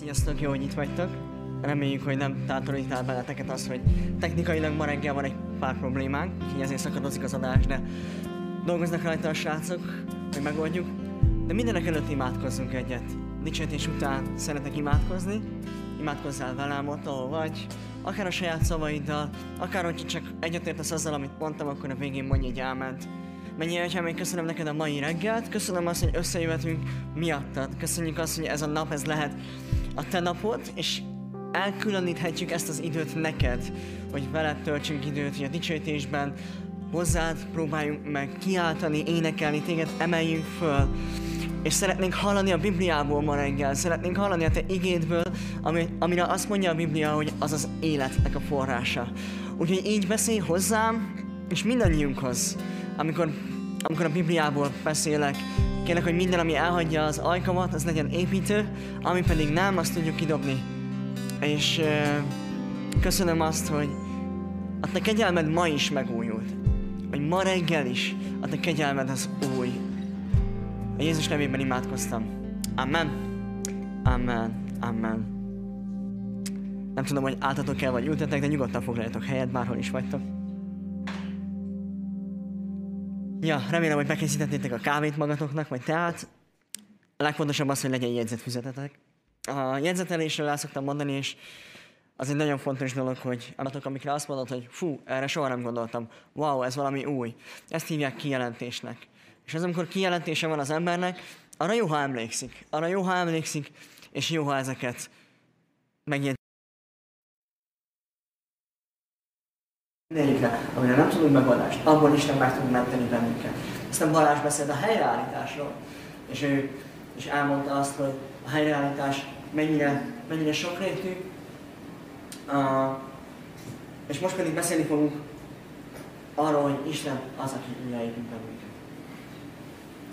Sziasztok, jó, hogy itt vagytok. Reméljük, hogy nem tátorít el benneteket az, hogy technikailag ma reggel van egy pár problémánk, így ezért szakadozik az adás, de dolgoznak rajta a srácok, hogy megoldjuk. De mindenek előtt imádkozzunk egyet. Dicsőítés után szeretek imádkozni. Imádkozzál velem ott, ahol vagy, akár a saját szavaiddal, akár hogy csak egyetértesz azzal, amit mondtam, akkor a végén mondj egy áment. Mennyi Atyám, én köszönöm neked a mai reggelt, köszönöm azt, hogy összejöhetünk miattad. Köszönjük azt, hogy ez a nap, ez lehet a te napod, és elkülöníthetjük ezt az időt neked, hogy veled töltsünk időt, hogy a dicsőítésben hozzád próbáljunk meg kiáltani, énekelni, téged emeljünk föl. És szeretnénk hallani a Bibliából ma reggel, szeretnénk hallani a te igédből, ami, amire azt mondja a Biblia, hogy az az életnek a forrása. Úgyhogy így beszélj hozzám, és mindannyiunkhoz, amikor, amikor a Bibliából beszélek, kérlek, hogy minden, ami elhagyja az ajkamat, az legyen építő, ami pedig nem, azt tudjuk kidobni. És uh, köszönöm azt, hogy a te kegyelmed ma is megújult. Hogy ma reggel is a te kegyelmed az új. A Jézus nevében imádkoztam. Amen. Amen. Amen. Nem tudom, hogy álltatok el vagy ültetek, de nyugodtan foglaljatok helyet, bárhol is vagytok. Ja, remélem, hogy bekészítettétek a kávét magatoknak, vagy teát. A legfontosabb az, hogy legyen jegyzetfüzetetek. A jegyzetelésről el szoktam mondani, és az egy nagyon fontos dolog, hogy adatok, amikre azt mondod, hogy fú, erre soha nem gondoltam, wow, ez valami új. Ezt hívják kijelentésnek. És az, amikor kijelentése van az embernek, arra jó, ha emlékszik. Arra jó, ha emlékszik, és jó, ha ezeket megjegyzik. Mindegyikre, amire nem tudunk megoldást, abból Isten meg tud menteni bennünket. Aztán Balázs beszélt a helyreállításról, és ő és elmondta azt, hogy a helyreállítás mennyire, mennyire sokrétű, uh, és most pedig beszélni fogunk arról, hogy Isten az, aki újjáépít bennünket.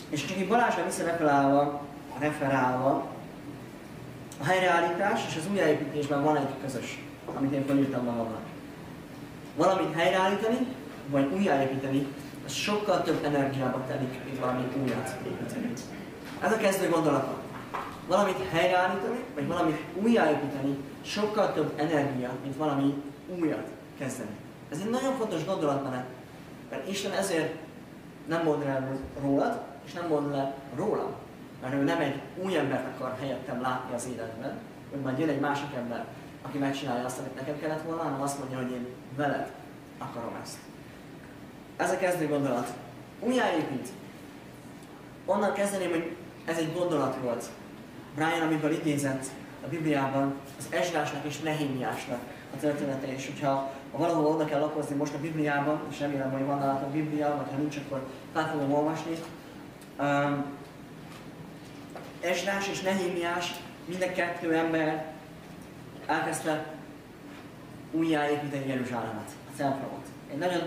És csak így Balázsra visszareferálva, referálva, a helyreállítás és az újjáépítésben van egy közös, amit én felírtam magamnak valamit helyreállítani, vagy újjáépíteni, az sokkal több energiába telik, mint valami újat építeni. Ez a kezdő gondolata. Valamit helyreállítani, vagy valamit újjáépíteni sokkal több energia, mint valami újat kezdeni. Ez egy nagyon fontos gondolatmenet, mert Isten ezért nem mond le rólad, és nem mond le rólam. Mert ő nem egy új embert akar helyettem látni az életben, hogy majd jön egy másik ember, aki megcsinálja azt, amit nekem kellett volna, hanem azt mondja, hogy én veled akarom ezt. Ez a kezdő gondolat. Újjáépít. Onnan kezdeném, hogy ez egy gondolat volt. Brian, amiből idézett a Bibliában, az Ezrásnak és Nehémiásnak a története, és hogyha ha valahol oda kell lapozni most a Bibliában, és remélem, hogy van nálatok Biblia, vagy ha nincs, akkor fel fogom olvasni. Um, Ezrás és Nehémiás, mind a kettő ember elkezdte újjáépíteni Jeruzsálemet, a templomot. Egy nagyon,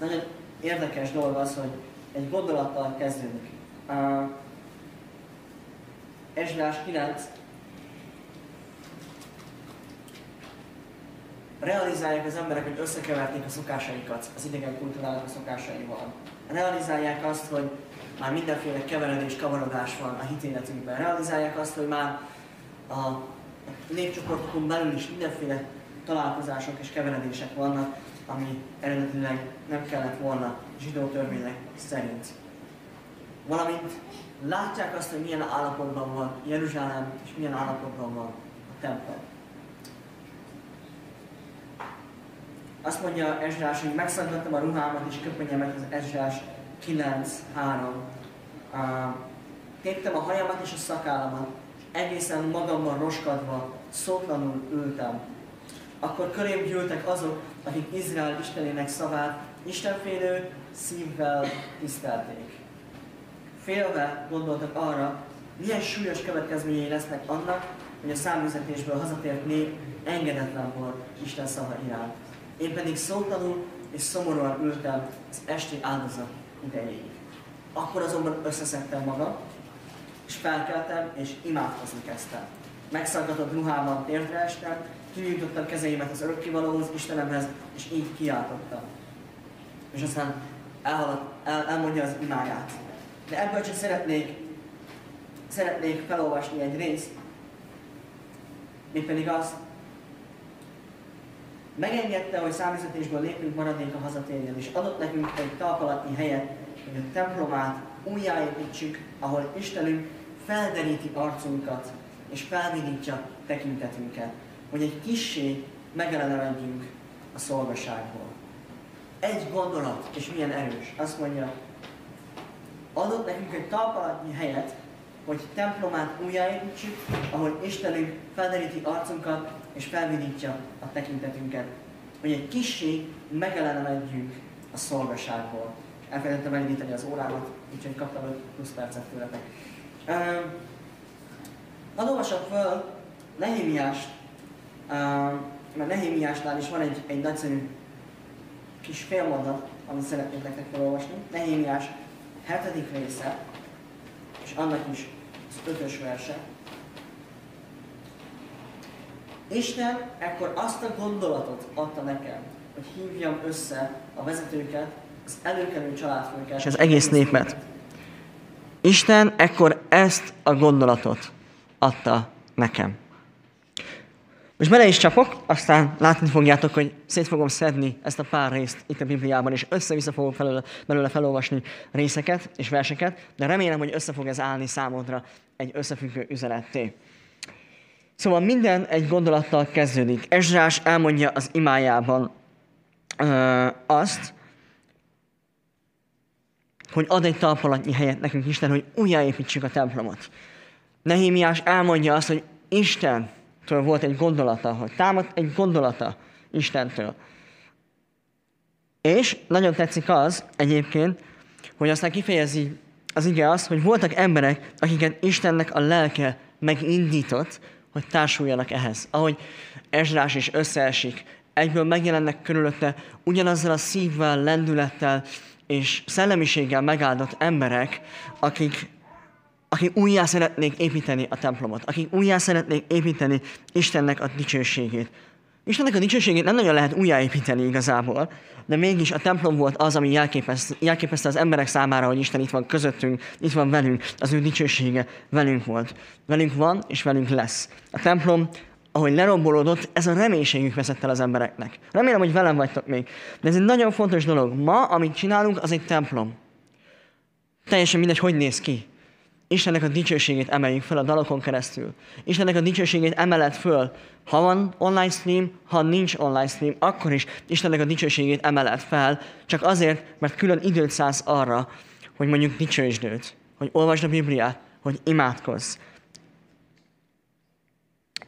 nagyon érdekes dolog az, hogy egy gondolattal kezdődik. Uh, Ezrás 9 realizálják az emberek, hogy összekeverték a szokásaikat az idegen kultúrának a szokásaival. Realizálják azt, hogy már mindenféle keveredés, kavarodás van a hitéletünkben. Realizálják azt, hogy már a népcsoportokon belül is mindenféle találkozások és keveredések vannak, ami eredetileg nem kellett volna zsidó törvények szerint. Valamint látják azt, hogy milyen állapotban van Jeruzsálem, és milyen állapotban van a templom. Azt mondja Ezsás, hogy megszaggattam a ruhámat és köpenyemet az Ezsás 9.3. Uh, téptem a hajamat és a szakállamat, egészen magamban roskadva, szótlanul ültem. Akkor körém gyűltek azok, akik Izrael Istenének szavát Istenfélő szívvel tisztelték. Félve gondoltak arra, milyen súlyos következményei lesznek annak, hogy a számüzetésből hazatért nép engedetlen volt Isten szava iránt. Én pedig szótlanul és szomorúan ültem az esti áldozat idejéig. Akkor azonban összeszedtem magam, és felkeltem, és imádkozni kezdtem. Megszaggatott ruhában térdre estem, kinyújtottam kezeimet az örökkivalóhoz, Istenemhez, és így kiáltottam. És aztán elhalad, el, elmondja az imáját. De ebből csak szeretnék, szeretnék felolvasni egy részt, mégpedig az, megengedte, hogy számüzetésből lépünk maradék a hazatérjen, és adott nekünk egy talpalatnyi helyet, hogy a templomát újjáépítsük, ahol Istenünk felderíti arcunkat, és felvidítja tekintetünket, hogy egy kissé megelevenedjünk a szolgaságból. Egy gondolat, és milyen erős. Azt mondja, adott nekünk egy talpalatnyi helyet, hogy templomát újjáépítsük, ahol Istenünk felderíti arcunkat, és felvidítja a tekintetünket. Hogy egy kissé megelevenedjünk a szolgaságból. Elfelejtettem elindítani az órámat, úgyhogy kaptam 5 plusz percet tőletek. Hadd olvasom föl Nehémiást, mert Nehémiásnál is van egy, egy nagyszerű kis félmondat, amit szeretnék nektek felolvasni. Nehémiás 7. része, és annak is az ötös verse. Isten ekkor azt a gondolatot adta nekem, hogy hívjam össze a vezetőket, az előkelő családfőket. És az egész népet. Isten ekkor ezt a gondolatot adta nekem. Most bele is csapok, aztán látni fogjátok, hogy szét fogom szedni ezt a pár részt itt a Bibliában, és össze-vissza fogok felőle, belőle felolvasni részeket és verseket, de remélem, hogy össze fog ez állni számodra egy összefüggő üzenetté. Szóval minden egy gondolattal kezdődik. Ezrás elmondja az imájában ö, azt, hogy ad egy talpalatnyi helyet nekünk Isten, hogy újjáépítsük a templomot. Nehémiás elmondja azt, hogy Istentől volt egy gondolata, hogy támad egy gondolata Istentől. És nagyon tetszik az egyébként, hogy aztán kifejezi az ige azt, hogy voltak emberek, akiket Istennek a lelke megindított, hogy társuljanak ehhez. Ahogy Ezrás is összeesik, egyből megjelennek körülötte ugyanazzal a szívvel, lendülettel és szellemiséggel megáldott emberek, akik akik újjá szeretnék építeni a templomot, akik újjá szeretnék építeni Istennek a dicsőségét. Istennek a dicsőségét nem nagyon lehet újjáépíteni igazából, de mégis a templom volt az, ami jelképezte, jelképezte az emberek számára, hogy Isten itt van közöttünk, itt van velünk, az ő dicsősége velünk volt. Velünk van, és velünk lesz. A templom, ahogy lerombolódott, ez a reménységük vezette el az embereknek. Remélem, hogy velem vagytok még. De ez egy nagyon fontos dolog. Ma, amit csinálunk, az egy templom. Teljesen mindegy, hogy néz ki. Istennek a dicsőségét emeljük fel a dalokon keresztül. Istennek a dicsőségét emelet föl. Ha van online stream, ha nincs online stream, akkor is Istennek a dicsőségét emelet fel, csak azért, mert külön időt szállsz arra, hogy mondjuk dicsősd őt, hogy olvasd a Bibliát, hogy imádkozz.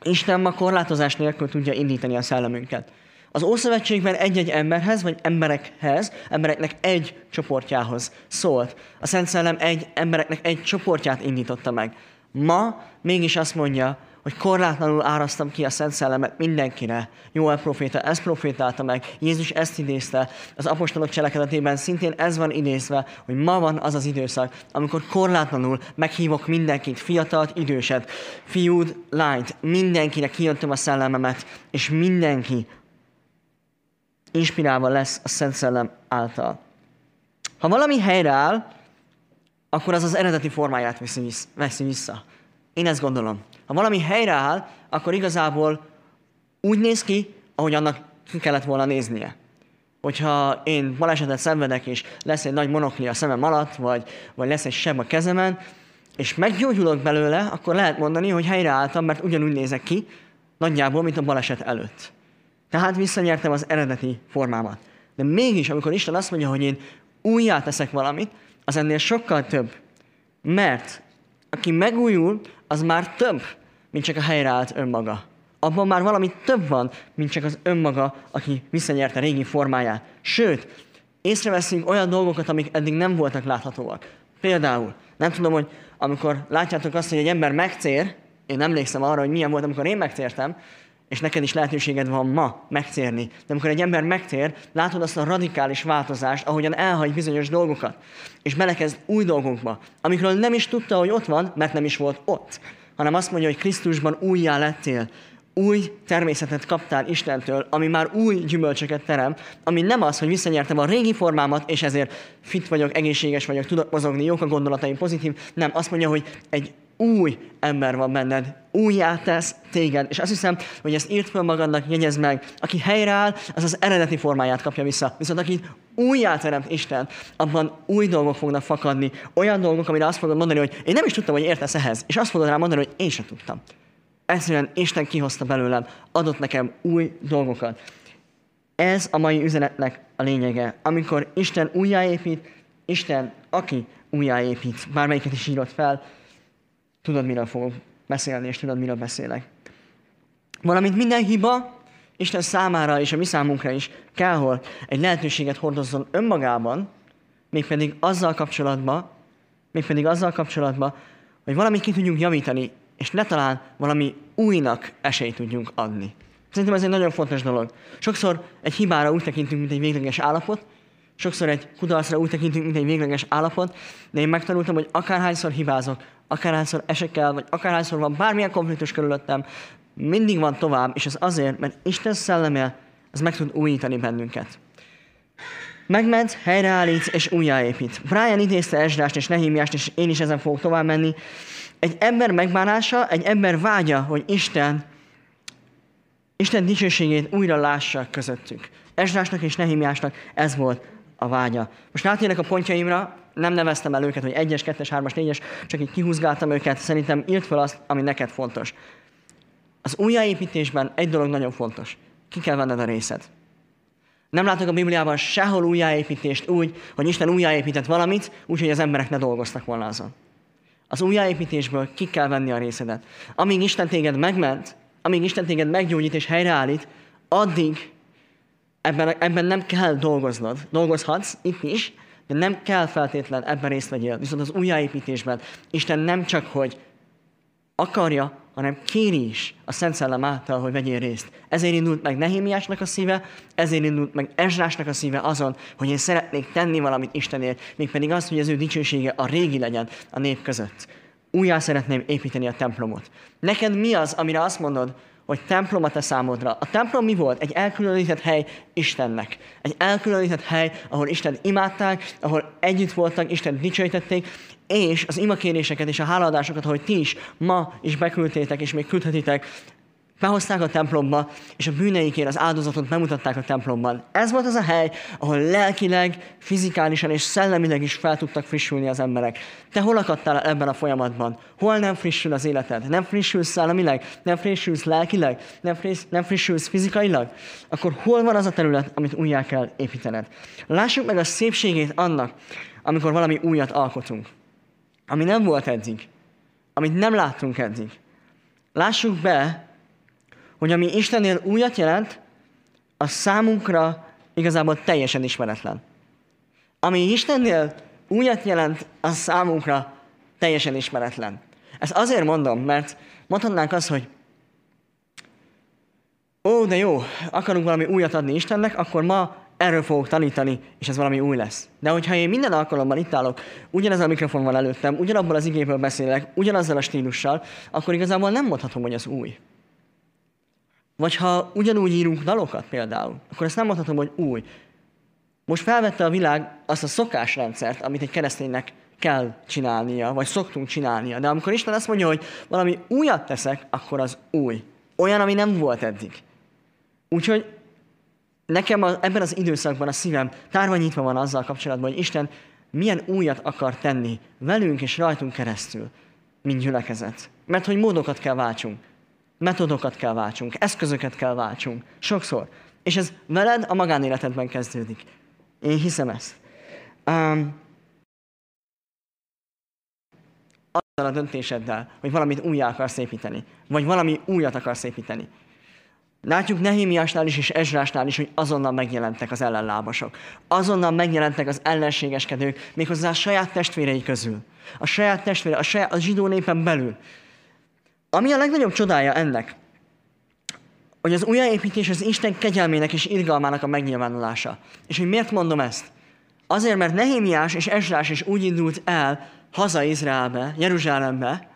Isten ma korlátozás nélkül tudja indítani a szellemünket. Az Ószövetségben egy-egy emberhez, vagy emberekhez, embereknek egy csoportjához szólt. A Szent Szellem egy embereknek egy csoportját indította meg. Ma mégis azt mondja, hogy korlátlanul árasztam ki a Szent Szellemet mindenkire. Joel proféta ezt profétálta meg, Jézus ezt idézte, az apostolok cselekedetében szintén ez van idézve, hogy ma van az az időszak, amikor korlátlanul meghívok mindenkit, fiatalt, időset, fiúd, lányt, mindenkire kiöntöm a szellememet, és mindenki inspirálva lesz a Szent Szellem által. Ha valami helyreáll, akkor az az eredeti formáját veszi vissza. Én ezt gondolom. Ha valami helyreáll, akkor igazából úgy néz ki, ahogy annak ki kellett volna néznie. Hogyha én balesetet szenvedek, és lesz egy nagy monokli a szemem alatt, vagy, vagy lesz egy seb a kezemen, és meggyógyulok belőle, akkor lehet mondani, hogy helyreálltam, mert ugyanúgy nézek ki, nagyjából, mint a baleset előtt. Tehát visszanyertem az eredeti formámat. De mégis, amikor Isten azt mondja, hogy én újjá teszek valamit, az ennél sokkal több. Mert aki megújul, az már több, mint csak a helyreállt önmaga. Abban már valami több van, mint csak az önmaga, aki visszanyerte régi formáját. Sőt, észreveszünk olyan dolgokat, amik eddig nem voltak láthatóak. Például, nem tudom, hogy amikor látjátok azt, hogy egy ember megcér, én emlékszem arra, hogy milyen volt, amikor én megtértem, és neked is lehetőséged van ma megtérni. De amikor egy ember megtér, látod azt a radikális változást, ahogyan elhagy bizonyos dolgokat, és belekezd új dolgokba, amikről nem is tudta, hogy ott van, mert nem is volt ott, hanem azt mondja, hogy Krisztusban újjá lettél, új természetet kaptál Istentől, ami már új gyümölcsöket terem, ami nem az, hogy visszanyertem a régi formámat, és ezért fit vagyok, egészséges vagyok, tudok mozogni, jók a gondolataim, pozitív, nem, azt mondja, hogy egy új ember van benned, újjá tesz téged. És azt hiszem, hogy ezt írt fel magadnak, jegyezd meg. Aki helyreáll, az az eredeti formáját kapja vissza. Viszont aki újjá teremt Isten, abban új dolgok fognak fakadni. Olyan dolgok, amire azt fogod mondani, hogy én nem is tudtam, hogy értesz ehhez. És azt fogod rá mondani, hogy én sem tudtam. Egyszerűen Isten kihozta belőlem, adott nekem új dolgokat. Ez a mai üzenetnek a lényege. Amikor Isten újjáépít, Isten, aki újjáépít, bármelyiket is írott fel, tudod, miről fogok beszélni, és tudod, miről beszélek. Valamint minden hiba Isten számára és a mi számunkra is kell, hogy egy lehetőséget hordozzon önmagában, mégpedig azzal kapcsolatban, mégpedig azzal kapcsolatban, hogy valamit ki tudjunk javítani, és ne talán valami újnak esélyt tudjunk adni. Szerintem ez egy nagyon fontos dolog. Sokszor egy hibára úgy tekintünk, mint egy végleges állapot, sokszor egy kudarcra úgy tekintünk, mint egy végleges állapot, de én megtanultam, hogy akárhányszor hibázok, akárhányszor esek el, vagy akárhányszor van bármilyen konfliktus körülöttem, mindig van tovább, és ez azért, mert Isten szelleme, az meg tud újítani bennünket. Megment, helyreállít és újjáépít. Brian idézte Esdrást és Nehémiást, és én is ezen fogok tovább menni. Egy ember megbánása, egy ember vágya, hogy Isten, Isten dicsőségét újra lássa közöttük. Esdrásnak és Nehémiásnak ez volt a vágya. Most rátérnek a pontjaimra, nem neveztem el őket, hogy egyes, kettes, hármas, négyes, csak így kihúzgáltam őket. Szerintem írt fel azt, ami neked fontos. Az újjáépítésben egy dolog nagyon fontos. Ki kell venned a részed. Nem látok a Bibliában sehol újjáépítést úgy, hogy Isten újjáépített valamit, úgyhogy az emberek ne dolgoztak volna azon. Az újjáépítésből ki kell venni a részedet. Amíg Isten téged megment, amíg Isten téged meggyógyít és helyreállít, addig ebben, ebben nem kell dolgoznod. Dolgozhatsz itt is, de nem kell feltétlen ebben részt vegyél. Viszont az újjáépítésben Isten nem csak, hogy akarja, hanem kéri is a Szent Szellem által, hogy vegyél részt. Ezért indult meg Nehémiásnak a szíve, ezért indult meg Ezrásnak a szíve azon, hogy én szeretnék tenni valamit Istenért, mégpedig az, hogy az ő dicsősége a régi legyen a nép között. Újjá szeretném építeni a templomot. Neked mi az, amire azt mondod, hogy templom a te számodra. A templom mi volt? Egy elkülönített hely Istennek. Egy elkülönített hely, ahol Isten imádták, ahol együtt voltak, Isten dicsőítették, és az imakéréseket és a háladásokat, ahogy ti is ma is beküldtétek, és még küldhetitek, behozták a templomba, és a bűneikért az áldozatot bemutatták a templomban. Ez volt az a hely, ahol lelkileg, fizikálisan és szellemileg is fel tudtak frissülni az emberek. Te hol akadtál ebben a folyamatban? Hol nem frissül az életed? Nem frissülsz szellemileg? Nem frissülsz lelkileg? Nem, friss, nem frissülsz fizikailag? Akkor hol van az a terület, amit újjá kell építened? Lássuk meg a szépségét annak, amikor valami újat alkotunk. Ami nem volt eddig. Amit nem láttunk eddig. Lássuk be, hogy ami Istennél újat jelent, az számunkra igazából teljesen ismeretlen. Ami Istennél újat jelent, az számunkra teljesen ismeretlen. Ezt azért mondom, mert mondhatnánk azt, hogy ó, de jó, akarunk valami újat adni Istennek, akkor ma erről fogok tanítani, és ez valami új lesz. De hogyha én minden alkalommal itt állok, ugyanez a mikrofon van előttem, ugyanabból az igéből beszélek, ugyanazzal a stílussal, akkor igazából nem mondhatom, hogy az új. Vagy ha ugyanúgy írunk dalokat például, akkor ezt nem mondhatom, hogy új. Most felvette a világ azt a szokásrendszert, amit egy kereszténynek kell csinálnia, vagy szoktunk csinálnia. De amikor Isten azt mondja, hogy valami újat teszek, akkor az új. Olyan, ami nem volt eddig. Úgyhogy nekem a, ebben az időszakban a szívem tárva nyitva van azzal kapcsolatban, hogy Isten milyen újat akar tenni velünk és rajtunk keresztül, mint gyülekezet. Mert hogy módokat kell váltsunk metodokat kell váltsunk, eszközöket kell váltsunk. Sokszor. És ez veled a magánéletedben kezdődik. Én hiszem ezt. Um, azzal a döntéseddel, hogy valamit újjá akarsz építeni, vagy valami újat akarsz építeni. Látjuk Nehémiásnál is és Ezrásnál is, hogy azonnal megjelentek az ellenlábasok. Azonnal megjelentek az ellenségeskedők, méghozzá a saját testvérei közül. A saját testvére, a, saját, a zsidó népen belül. Ami a legnagyobb csodája ennek, hogy az újjáépítés az Isten kegyelmének és irgalmának a megnyilvánulása. És hogy miért mondom ezt? Azért, mert Nehémiás és Ezrás is úgy indult el haza Izraelbe, Jeruzsálembe,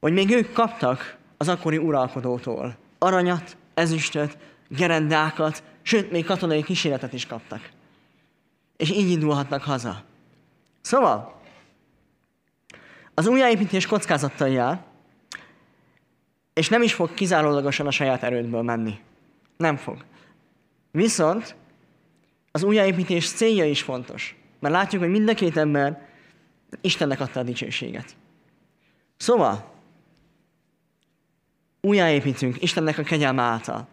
hogy még ők kaptak az akkori uralkodótól aranyat, ezüstöt, gerendákat, sőt, még katonai kísérletet is kaptak. És így indulhatnak haza. Szóval, Az újjáépítés kockázattal jár, és nem is fog kizárólagosan a saját erődből menni. Nem fog. Viszont az újjáépítés célja is fontos. Mert látjuk, hogy mind a két ember Istennek adta a dicsőséget. Szóval, újjáépítünk Istennek a kegyelme által.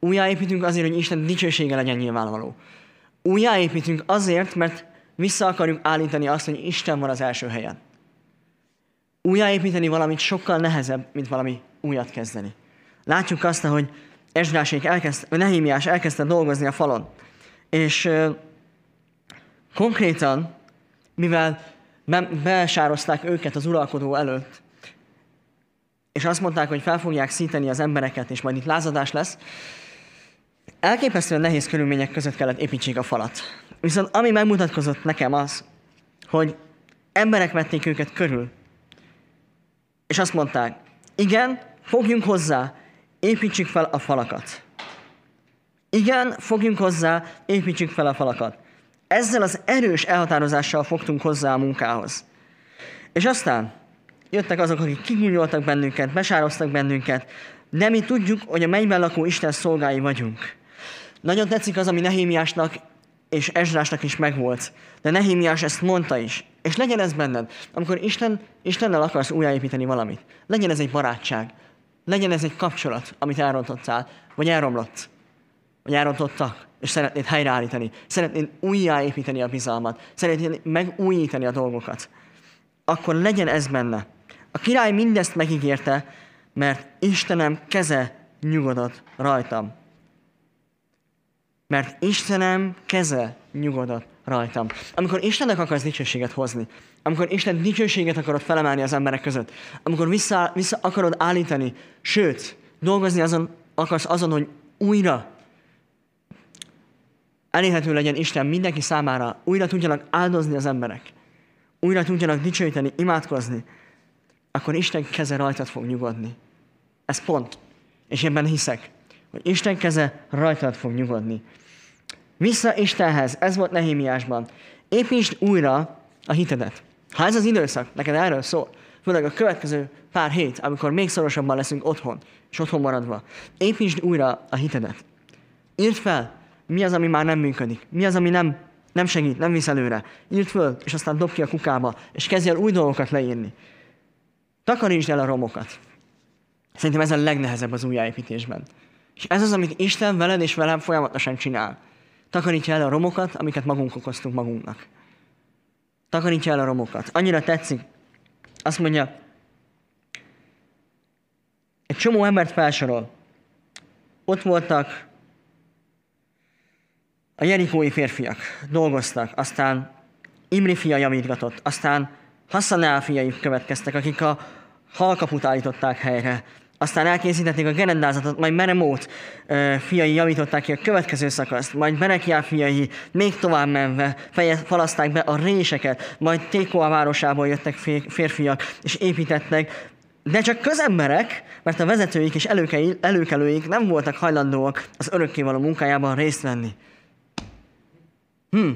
Újjáépítünk azért, hogy Isten dicsősége legyen nyilvánvaló. Újjáépítünk azért, mert vissza akarjuk állítani azt, hogy Isten van az első helyen. Újjáépíteni valamit sokkal nehezebb, mint valami újat kezdeni. Látjuk azt, hogy Esdrásék elkezd, vagy Nehémiás elkezdte dolgozni a falon. És konkrétan, mivel besározták őket az uralkodó előtt, és azt mondták, hogy fel fogják szíteni az embereket, és majd itt lázadás lesz, elképesztően nehéz körülmények között kellett építsék a falat. Viszont ami megmutatkozott nekem az, hogy emberek vették őket körül, és azt mondták, igen, fogjunk hozzá, építsük fel a falakat. Igen, fogjunk hozzá, építsük fel a falakat. Ezzel az erős elhatározással fogtunk hozzá a munkához. És aztán jöttek azok, akik kigúnyoltak bennünket, besároztak bennünket, de mi tudjuk, hogy a mennyben lakó Isten szolgái vagyunk. Nagyon tetszik az, ami Nehémiásnak és Ezrásnak is megvolt. De Nehémiás ezt mondta is. És legyen ez benned. Amikor Isten, Istennel akarsz újjáépíteni valamit, legyen ez egy barátság, legyen ez egy kapcsolat, amit elrontottál, vagy elromlott, vagy elrontottak, és szeretnéd helyreállítani, szeretnéd újjáépíteni a bizalmat, szeretnéd megújítani a dolgokat, akkor legyen ez benne. A király mindezt megígérte, mert Istenem keze nyugodott rajtam. Mert Istenem keze nyugodott rajtam. Amikor Istennek akarsz dicsőséget hozni, amikor Isten dicsőséget akarod felemelni az emberek között, amikor vissza, vissza akarod állítani, sőt, dolgozni azon, akarsz azon, hogy újra elérhető legyen Isten mindenki számára, újra tudjanak áldozni az emberek, újra tudjanak dicsőíteni, imádkozni, akkor Isten keze rajtad fog nyugodni. Ez pont. És ebben hiszek, hogy Isten keze rajtad fog nyugodni. Vissza Istenhez, ez volt Nehémiásban. Építsd újra a hitedet. Ha ez az időszak neked erről szól, főleg a következő pár hét, amikor még szorosabban leszünk otthon, és otthon maradva, építsd újra a hitedet. Írd fel, mi az, ami már nem működik, mi az, ami nem, nem segít, nem visz előre. Írd föl, és aztán dob ki a kukába, és kezdj el új dolgokat leírni. Takarítsd el a romokat. Szerintem ez a legnehezebb az újjáépítésben. És ez az, amit Isten veled és velem folyamatosan csinál. Takarítja el a romokat, amiket magunk okoztunk magunknak. Takarítja el a romokat. Annyira tetszik. Azt mondja, egy csomó embert felsorol. Ott voltak a jerikói férfiak, dolgoztak, aztán Imri fia javítgatott, aztán Hassanál fiai következtek, akik a halkaput állították helyre, aztán elkészítették a gerendázatot, majd Meremót fiai javították ki a következő szakaszt, majd Berekiá fiai még tovább menve feje, falaszták be a réseket, majd Tékoa városából jöttek férfiak, és építettek, de csak közemberek, mert a vezetőik és előkelőik nem voltak hajlandóak az örökkévaló munkájában részt venni. Hm.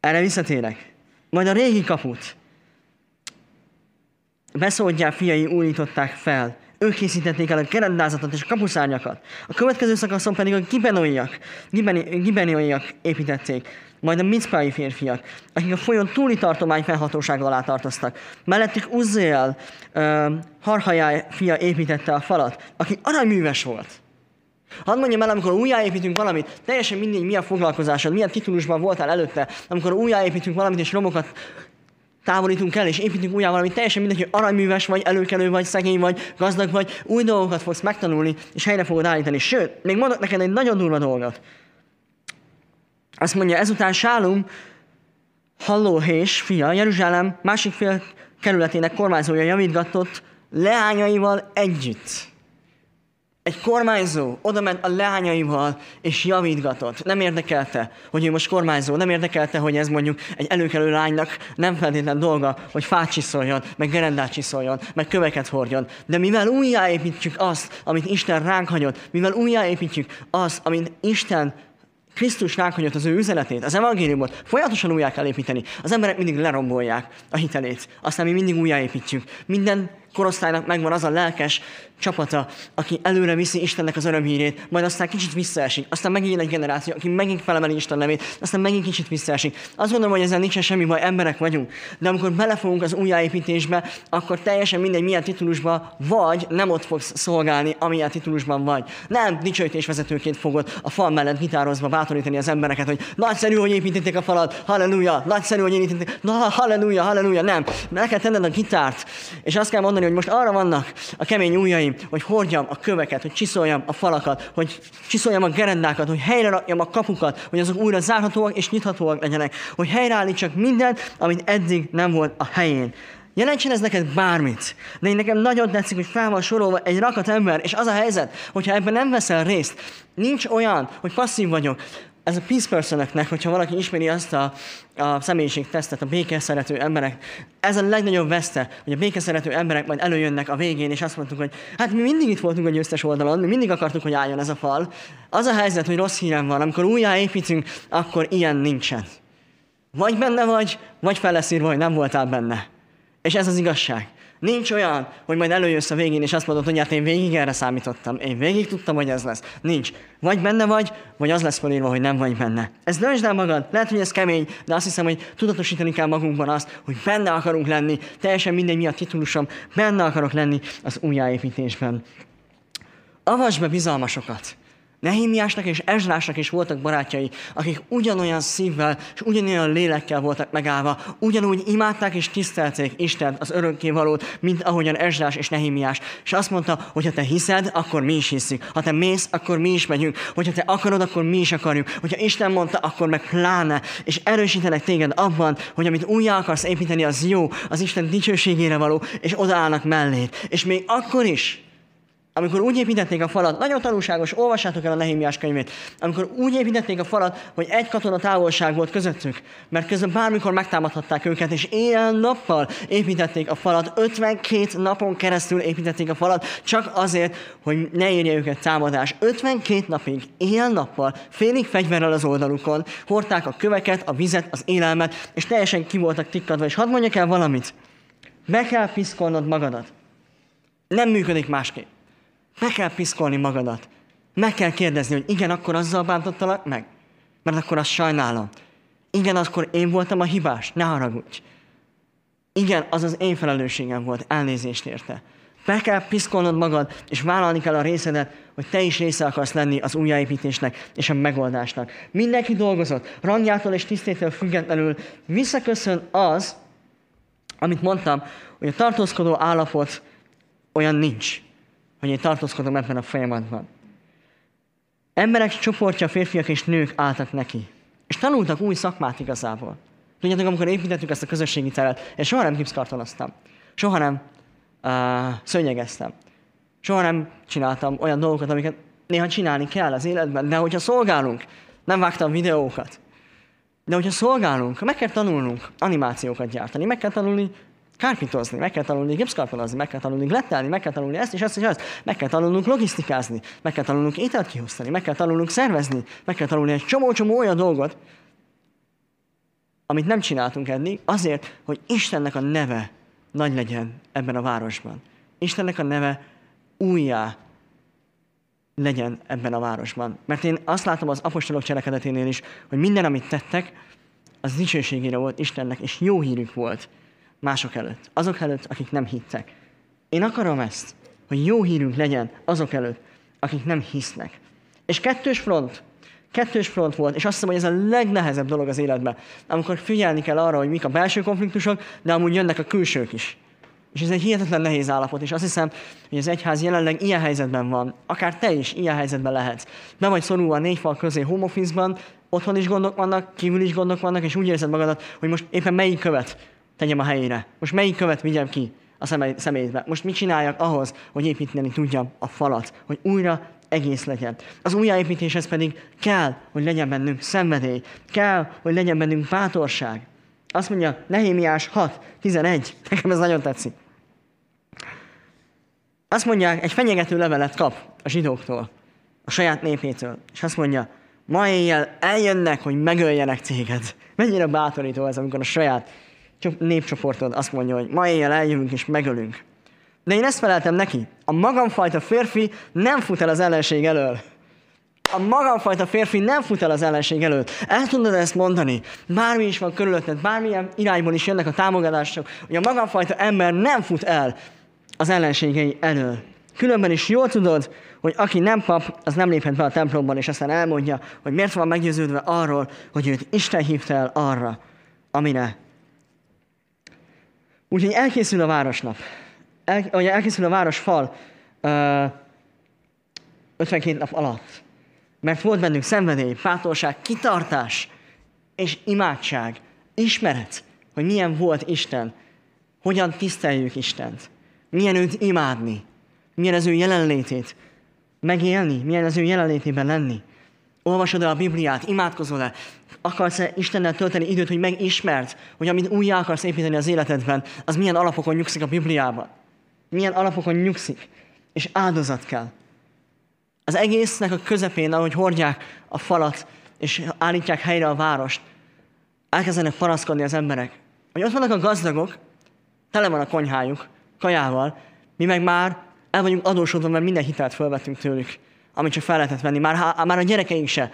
Erre visszatérek. Majd a régi kaput, Beszódjál fiai újították fel. Ők készítették el a kerendázatot és a kapuszárnyakat. A következő szakaszon pedig a gibenóiak, gibenióiak építették, majd a micpái férfiak, akik a folyón túli tartomány felhatóság alá tartoztak. Mellettük Uzzéel, uh, Harhajáj fia építette a falat, aki aranyműves volt. Hadd mondjam el, amikor újjáépítünk valamit, teljesen mindegy, milyen foglalkozásod, milyen titulusban voltál előtte, amikor újjáépítünk valamit és romokat távolítunk el, és építünk újjá valami teljesen mindegy, hogy aranyműves vagy, előkelő vagy, szegény vagy, gazdag vagy, új dolgokat fogsz megtanulni, és helyre fogod állítani. Sőt, még mondok neked egy nagyon durva dolgot. Azt mondja, ezután Sálum, Hallóhés fia, Jeruzsálem másik fél kerületének kormányzója javítgatott leányaival együtt egy kormányzó oda ment a leányaival, és javítgatott. Nem érdekelte, hogy ő most kormányzó, nem érdekelte, hogy ez mondjuk egy előkelő lánynak nem feltétlen dolga, hogy fát csiszoljon, meg gerendát csiszoljon, meg köveket hordjon. De mivel újjáépítjük azt, amit Isten ránk hagyott, mivel újjáépítjük azt, amit Isten Krisztus rákonyott az ő üzenetét, az evangéliumot folyamatosan újjá kell építeni. Az emberek mindig lerombolják a hitelét. Aztán mi mindig újjáépítjük. Minden korosztálynak megvan az a lelkes csapata, aki előre viszi Istennek az örömhírét, majd aztán kicsit visszaesik, aztán megint egy generáció, aki megint felemeli Isten nevét, aztán megint kicsit visszaesik. Azt gondolom, hogy ezzel nincsen semmi baj, emberek vagyunk. De amikor belefogunk az újjáépítésbe, akkor teljesen mindegy, milyen titulusban vagy, nem ott fogsz szolgálni, amilyen titulusban vagy. Nem dicsőítésvezetőként fogod a fal mellett gitározva bátorítani az embereket, hogy nagyszerű, hogy építették a falat, halleluja, nagyszerű, hogy építették, na, halleluja, halleluja, nem. Meg kell tenned a gitárt, és azt kell mondani, hogy most arra vannak a kemény ujjaim, hogy hordjam a köveket, hogy csiszoljam a falakat, hogy csiszoljam a gerendákat, hogy helyre rakjam a kapukat, hogy azok újra zárhatóak és nyithatóak legyenek, hogy helyreállítsak mindent, amit eddig nem volt a helyén. Jelentsen ez neked bármit. De én nekem nagyon tetszik, hogy fel van sorolva egy rakat ember, és az a helyzet, hogyha ebben nem veszel részt, nincs olyan, hogy passzív vagyok, ez a peace personeknek, hogyha valaki ismeri azt a, a személyiségtesztet, a békeszerető emberek, ez a legnagyobb veszte, hogy a békeszerető emberek majd előjönnek a végén, és azt mondtuk, hogy hát mi mindig itt voltunk a győztes oldalon, mi mindig akartuk, hogy álljon ez a fal. Az a helyzet, hogy rossz hírem van, amikor újjáépítünk, akkor ilyen nincsen. Vagy benne vagy, vagy fel lesz írva, hogy nem voltál benne. És ez az igazság. Nincs olyan, hogy majd előjössz a végén, és azt mondod, hogy hát én végig erre számítottam. Én végig tudtam, hogy ez lesz. Nincs. Vagy benne vagy, vagy az lesz felírva, hogy nem vagy benne. Ez döntsd el magad. Lehet, hogy ez kemény, de azt hiszem, hogy tudatosítani kell magunkban azt, hogy benne akarunk lenni. Teljesen mindegy, mi a titulusom. Benne akarok lenni az újjáépítésben. Avasd be bizalmasokat. Nehémiásnak és Ezrásnak is voltak barátjai, akik ugyanolyan szívvel és ugyanolyan lélekkel voltak megállva, ugyanúgy imádták és tisztelték Isten az örökkévalót, mint ahogyan Ezrás és Nehémiás. És azt mondta, hogy ha te hiszed, akkor mi is hiszük. Ha te mész, akkor mi is megyünk. Hogyha te akarod, akkor mi is akarjuk. Hogyha Isten mondta, akkor meg pláne. És erősítenek téged abban, hogy amit újjá akarsz építeni, az jó, az Isten dicsőségére való, és odaállnak mellét. És még akkor is, amikor úgy építették a falat, nagyon tanulságos, olvassátok el a Nehémiás könyvét, amikor úgy építették a falat, hogy egy katona távolság volt közöttük, mert közben bármikor megtámadhatták őket, és éjjel-nappal építették a falat, 52 napon keresztül építették a falat, csak azért, hogy ne érje őket támadás. 52 napig, éjjel-nappal, félig fegyverrel az oldalukon, hordták a köveket, a vizet, az élelmet, és teljesen ki voltak tikkadva. És hadd mondjak el valamit, be kell piszkolnod magadat. Nem működik másképp. Meg kell piszkolni magadat. Meg kell kérdezni, hogy igen, akkor azzal bántottalak meg? Mert akkor azt sajnálom. Igen, akkor én voltam a hibás, ne haragudj. Igen, az az én felelősségem volt, elnézést érte. Be kell piszkolnod magad, és vállalni kell a részedet, hogy te is része akarsz lenni az újjáépítésnek és a megoldásnak. Mindenki dolgozott, rangjától és tisztétől függetlenül visszaköszön az, amit mondtam, hogy a tartózkodó állapot olyan nincs hogy én tartózkodom ebben a folyamatban. Emberek csoportja, férfiak és nők álltak neki. És tanultak új szakmát igazából. Tudjátok, amikor építettük ezt a közösségi teret, én soha nem gipszkartonoztam. Soha nem uh, szönyegeztem. Soha nem csináltam olyan dolgokat, amiket néha csinálni kell az életben, de hogyha szolgálunk, nem vágtam videókat. De hogyha szolgálunk, meg kell tanulnunk animációkat gyártani, meg kell tanulni kárpitozni, meg kell tanulni gipszkartonozni, meg kell tanulni glettelni, meg kell tanulni ezt és ezt és ezt, meg kell tanulnunk logisztikázni, meg kell tanulnunk ételt kihoztani, meg kell tanulnunk szervezni, meg kell tanulni egy csomó-csomó olyan dolgot, amit nem csináltunk eddig, azért, hogy Istennek a neve nagy legyen ebben a városban. Istennek a neve újjá legyen ebben a városban. Mert én azt látom az apostolok cselekedeténél is, hogy minden, amit tettek, az dicsőségére volt Istennek, és jó hírük volt mások előtt, azok előtt, akik nem hittek. Én akarom ezt, hogy jó hírünk legyen azok előtt, akik nem hisznek. És kettős front, kettős front volt, és azt hiszem, hogy ez a legnehezebb dolog az életben, amikor figyelni kell arra, hogy mik a belső konfliktusok, de amúgy jönnek a külsők is. És ez egy hihetetlen nehéz állapot, és azt hiszem, hogy az egyház jelenleg ilyen helyzetben van. Akár te is ilyen helyzetben lehetsz. Be vagy szorulva a négy fal közé home office-ban, otthon is gondok vannak, kívül is gondok vannak, és úgy érzed magadat, hogy most éppen melyik követ tegyem a helyére. Most melyik követ vigyem ki a személybe? Most mit csináljak ahhoz, hogy építeni tudjam a falat, hogy újra egész legyen. Az újjáépítéshez pedig kell, hogy legyen bennünk szenvedély, kell, hogy legyen bennünk bátorság. Azt mondja Nehémiás 6, 11, nekem ez nagyon tetszik. Azt mondják, egy fenyegető levelet kap a zsidóktól, a saját népétől, és azt mondja, ma éjjel eljönnek, hogy megöljenek téged. Mennyire bátorító ez, amikor a saját népcsoportod azt mondja, hogy ma éjjel eljövünk és megölünk. De én ezt feleltem neki. A magamfajta férfi nem fut el az ellenség elől. A magamfajta férfi nem fut el az ellenség előtt. El tudod ezt mondani? Bármi is van körülötted, bármilyen irányból is jönnek a támogatások, hogy a magamfajta ember nem fut el az ellenségei elől. Különben is jól tudod, hogy aki nem pap, az nem léphet be a templomban, és aztán elmondja, hogy miért van meggyőződve arról, hogy őt Isten hívta el arra, amire. Úgyhogy elkészül a városnap. El, elkészül a városfal uh, 52 nap alatt. Mert volt bennünk szenvedély, fátorság, kitartás és imádság, ismeret, hogy milyen volt Isten, hogyan tiszteljük Istent, milyen őt imádni, milyen az ő jelenlétét megélni, milyen az ő jelenlétében lenni. Olvasod-e a Bibliát, imádkozol-e, akarsz-e Istennel tölteni időt, hogy megismert, hogy amit újjá akarsz építeni az életedben, az milyen alapokon nyugszik a Bibliában. Milyen alapokon nyugszik. És áldozat kell. Az egésznek a közepén, ahogy hordják a falat, és állítják helyre a várost, elkezdenek paraszkodni az emberek. Hogy ott vannak a gazdagok, tele van a konyhájuk, kajával, mi meg már el vagyunk adósodva, mert minden hitelt felvettünk tőlük, amit csak fel lehetett venni. Már, már a gyerekeink se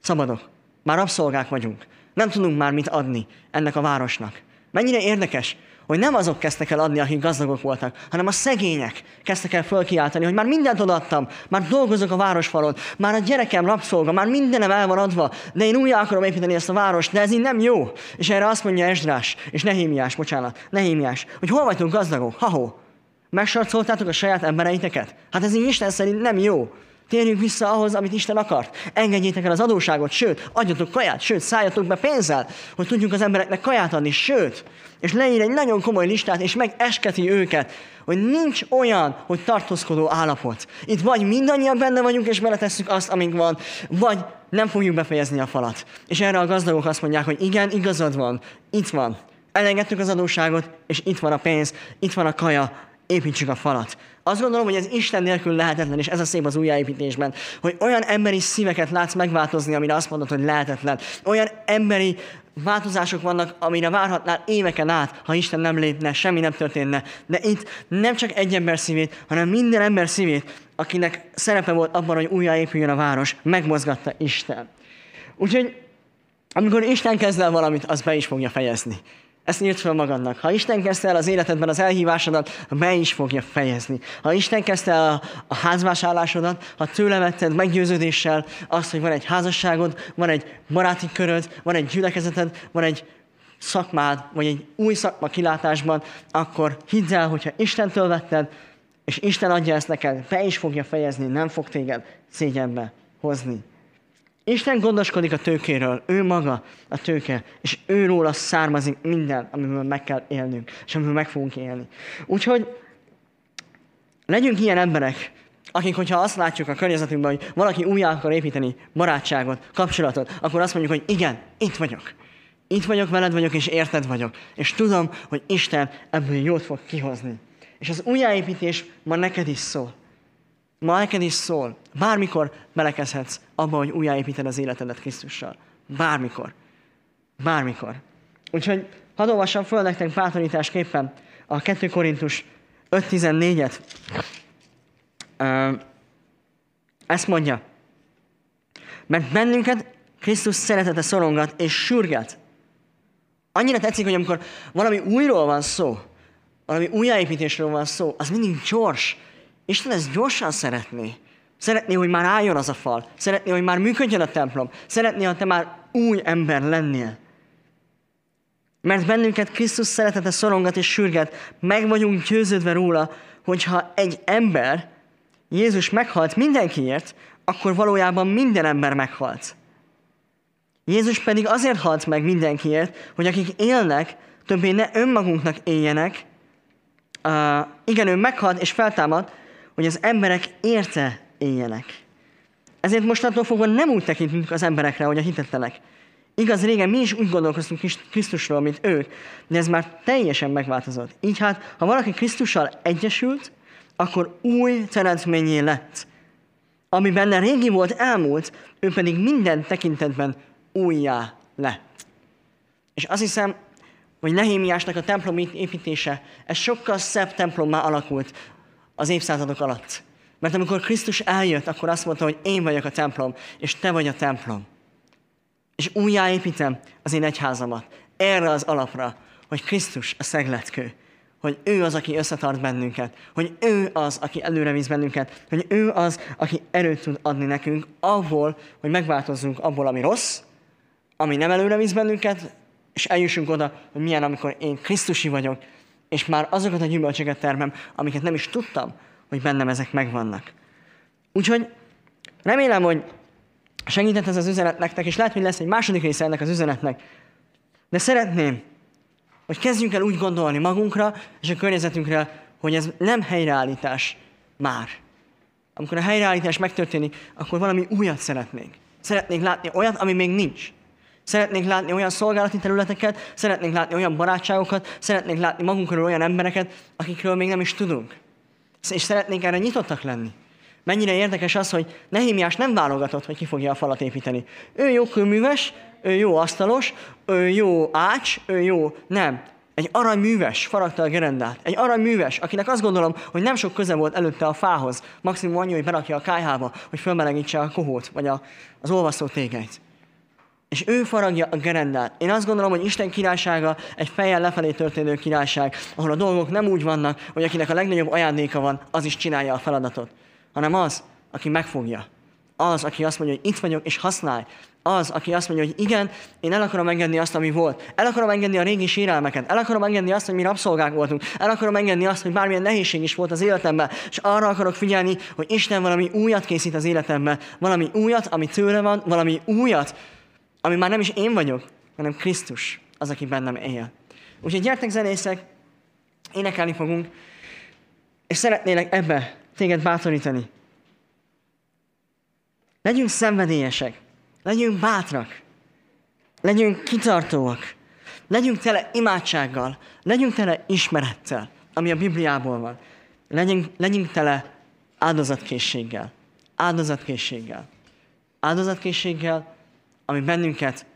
szabadok. Már rabszolgák vagyunk. Nem tudunk már mit adni ennek a városnak. Mennyire érdekes, hogy nem azok kezdtek el adni, akik gazdagok voltak, hanem a szegények kezdtek el fölkiáltani, hogy már mindent odaadtam, már dolgozok a városfalon, már a gyerekem rabszolga, már mindenem el van adva, de én újra akarom építeni ezt a várost, de ez így nem jó. És erre azt mondja Esdrás, és Nehémiás, bocsánat, Nehémiás, hogy hol vagytok gazdagok? Ha-ho. Megsarcoltátok a saját embereiteket? Hát ez így Isten szerint nem jó. Térjünk vissza ahhoz, amit Isten akart. Engedjétek el az adóságot, sőt, adjatok kaját, sőt, szálljatok be pénzzel, hogy tudjunk az embereknek kaját adni, sőt, és leír egy nagyon komoly listát, és megesketi őket, hogy nincs olyan, hogy tartózkodó állapot. Itt vagy mindannyian benne vagyunk, és beletesszük azt, amink van, vagy nem fogjuk befejezni a falat. És erre a gazdagok azt mondják, hogy igen, igazad van, itt van. Elengedtük az adóságot, és itt van a pénz, itt van a kaja, építsük a falat. Azt gondolom, hogy ez Isten nélkül lehetetlen, és ez a szép az újjáépítésben, hogy olyan emberi szíveket látsz megváltozni, amire azt mondod, hogy lehetetlen. Olyan emberi változások vannak, amire várhatnál éveken át, ha Isten nem lépne, semmi nem történne. De itt nem csak egy ember szívét, hanem minden ember szívét, akinek szerepe volt abban, hogy újjáépüljön a város, megmozgatta Isten. Úgyhogy amikor Isten kezd el valamit, az be is fogja fejezni. Ezt írt fel magadnak. Ha Isten kezdte el az életedben az elhívásodat, be is fogja fejezni. Ha Isten kezdte el a, a házvásárlásodat, ha tőle vetted meggyőződéssel azt, hogy van egy házasságod, van egy baráti köröd, van egy gyülekezeted, van egy szakmád, vagy egy új szakma kilátásban, akkor hidd el, hogyha Istentől vetted, és Isten adja ezt neked, be is fogja fejezni, nem fog téged szégyenbe hozni. Isten gondoskodik a tőkéről, ő maga a tőke, és ő róla származik minden, amiből meg kell élnünk, és amiből meg fogunk élni. Úgyhogy legyünk ilyen emberek, akik, hogyha azt látjuk a környezetünkben, hogy valaki újjá akar építeni barátságot, kapcsolatot, akkor azt mondjuk, hogy igen, itt vagyok. Itt vagyok, veled vagyok, és érted vagyok. És tudom, hogy Isten ebből jót fog kihozni. És az újjáépítés ma neked is szól. Ma neked is szól. Bármikor belekezhetsz abba, hogy újjáépíted az életedet Krisztussal. Bármikor. Bármikor. Úgyhogy hadd olvassam föl nektek bátorításképpen a 2 Korintus 5.14-et. Ezt mondja. Mert bennünket Krisztus szeretete szorongat és sürget. Annyira tetszik, hogy amikor valami újról van szó, valami újjáépítésről van szó, az mindig gyors, Isten ezt gyorsan szeretné. Szeretné, hogy már álljon az a fal. Szeretné, hogy már működjön a templom. Szeretné, ha te már új ember lennél. Mert bennünket Krisztus szeretete szorongat és sürget, meg vagyunk győződve róla, hogyha egy ember, Jézus meghalt mindenkiért, akkor valójában minden ember meghalt. Jézus pedig azért halt meg mindenkiért, hogy akik élnek, többé ne önmagunknak éljenek, uh, igen, ő meghalt és feltámad, hogy az emberek érte éljenek. Ezért mostantól fogva nem úgy tekintünk az emberekre, hogy a hitetlenek. Igaz, régen mi is úgy gondolkoztunk Krisztusról, mint ők, de ez már teljesen megváltozott. Így hát, ha valaki Krisztussal egyesült, akkor új teremtményé lett. ami benne régi volt, elmúlt, ő pedig minden tekintetben újjá lett. És azt hiszem, hogy Nehémiásnak a templom építése, ez sokkal szebb templommá alakult az évszázadok alatt. Mert amikor Krisztus eljött, akkor azt mondta, hogy én vagyok a templom, és te vagy a templom. És újjáépítem az én egyházamat. Erre az alapra, hogy Krisztus a szegletkő, hogy ő az, aki összetart bennünket, hogy ő az, aki előre visz bennünket, hogy ő az, aki erőt tud adni nekünk abból, hogy megváltozzunk abból, ami rossz, ami nem előre visz bennünket, és eljussunk oda, hogy milyen, amikor én Krisztusi vagyok, és már azokat a gyümölcsöket termem, amiket nem is tudtam, hogy bennem ezek megvannak. Úgyhogy remélem, hogy segített ez az üzenet nektek, és lehet, hogy lesz egy második része ennek az üzenetnek. De szeretném, hogy kezdjünk el úgy gondolni magunkra és a környezetünkre, hogy ez nem helyreállítás már. Amikor a helyreállítás megtörténik, akkor valami újat szeretnénk. Szeretnénk látni olyat, ami még nincs. Szeretnénk látni olyan szolgálati területeket, szeretnénk látni olyan barátságokat, szeretnénk látni magunkról olyan embereket, akikről még nem is tudunk. És szeretnénk erre nyitottak lenni. Mennyire érdekes az, hogy Nehémiás nem válogatott, hogy ki fogja a falat építeni. Ő jó kőműves, ő jó asztalos, ő jó ács, ő jó... Nem. Egy aranyműves faragta a gerendát. Egy aranyműves, akinek azt gondolom, hogy nem sok köze volt előtte a fához. Maximum annyi, hogy berakja a kájhába, hogy fölmelegítse a kohót, vagy a, az olvasztó tégeit. És ő faragja a gerendát. Én azt gondolom, hogy Isten királysága egy fejjel lefelé történő királyság, ahol a dolgok nem úgy vannak, hogy akinek a legnagyobb ajándéka van, az is csinálja a feladatot. Hanem az, aki megfogja. Az, aki azt mondja, hogy itt vagyok, és használj. Az, aki azt mondja, hogy igen, én el akarom engedni azt, ami volt. El akarom engedni a régi sérelmeket. El akarom engedni azt, hogy mi rabszolgák voltunk. El akarom engedni azt, hogy bármilyen nehézség is volt az életemben. És arra akarok figyelni, hogy Isten valami újat készít az életemben. Valami újat, ami tőle van, valami újat, ami már nem is én vagyok, hanem Krisztus az, aki bennem él. Úgyhogy gyertek zenészek, énekelni fogunk, és szeretnélek ebbe téged bátorítani. Legyünk szenvedélyesek, legyünk bátrak, legyünk kitartóak, legyünk tele imádsággal, legyünk tele ismerettel, ami a Bibliából van. Legyünk, legyünk tele áldozatkészséggel. Áldozatkészséggel. Áldozatkészséggel, ami bennünket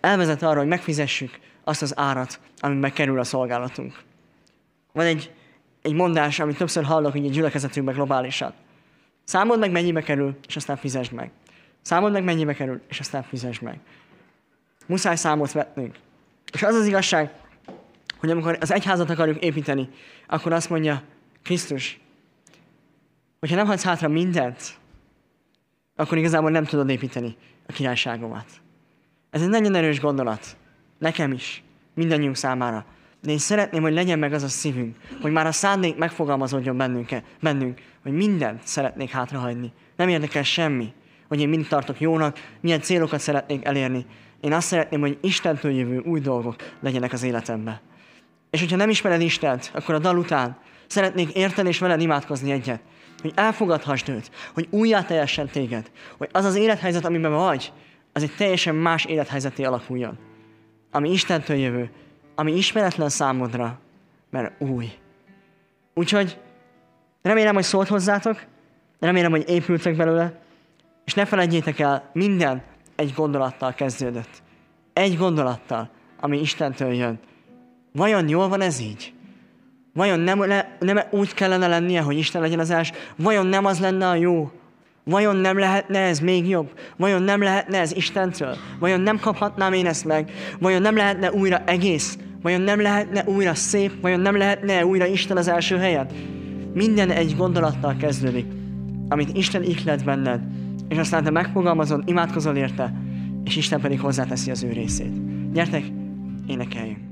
elvezet arra, hogy megfizessük azt az árat, amiben kerül a szolgálatunk. Van egy, egy mondás, amit többször hallok így a gyülekezetünkben globálisan. Számold meg, mennyibe kerül, és aztán fizesd meg. Számold meg, mennyibe kerül, és aztán fizesd meg. Muszáj számot vetnünk. És az az igazság, hogy amikor az egyházat akarjuk építeni, akkor azt mondja Krisztus, hogyha nem hagysz hátra mindent, akkor igazából nem tudod építeni a királyságomat. Ez egy nagyon erős gondolat. Nekem is. Mindannyiunk számára. De én szeretném, hogy legyen meg az a szívünk, hogy már a szándék megfogalmazódjon bennünk, bennünk hogy mindent szeretnék hátrahagyni. Nem érdekel semmi, hogy én mind tartok jónak, milyen célokat szeretnék elérni. Én azt szeretném, hogy Istentől jövő új dolgok legyenek az életemben. És hogyha nem ismered Istent, akkor a dal után szeretnék érteni és veled imádkozni egyet hogy elfogadhassd őt, hogy újjá teljesen téged, hogy az az élethelyzet, amiben vagy, az egy teljesen más élethelyzeté alakuljon. Ami Istentől jövő, ami ismeretlen számodra, mert új. Úgyhogy remélem, hogy szólt hozzátok, remélem, hogy épültek belőle, és ne felejtjétek el, minden egy gondolattal kezdődött. Egy gondolattal, ami Istentől jön. Vajon jól van ez így? Vajon nem, le, nem úgy kellene lennie, hogy Isten legyen az els? Vajon nem az lenne a jó? Vajon nem lehetne ez még jobb? Vajon nem lehetne ez Istentől? Vajon nem kaphatnám én ezt meg? Vajon nem lehetne újra egész? Vajon nem lehetne újra szép? Vajon nem lehetne újra Isten az első helyen? Minden egy gondolattal kezdődik, amit Isten ihlet benned, és aztán te megfogalmazod, imádkozol érte, és Isten pedig hozzáteszi az ő részét. Gyertek, énekeljünk!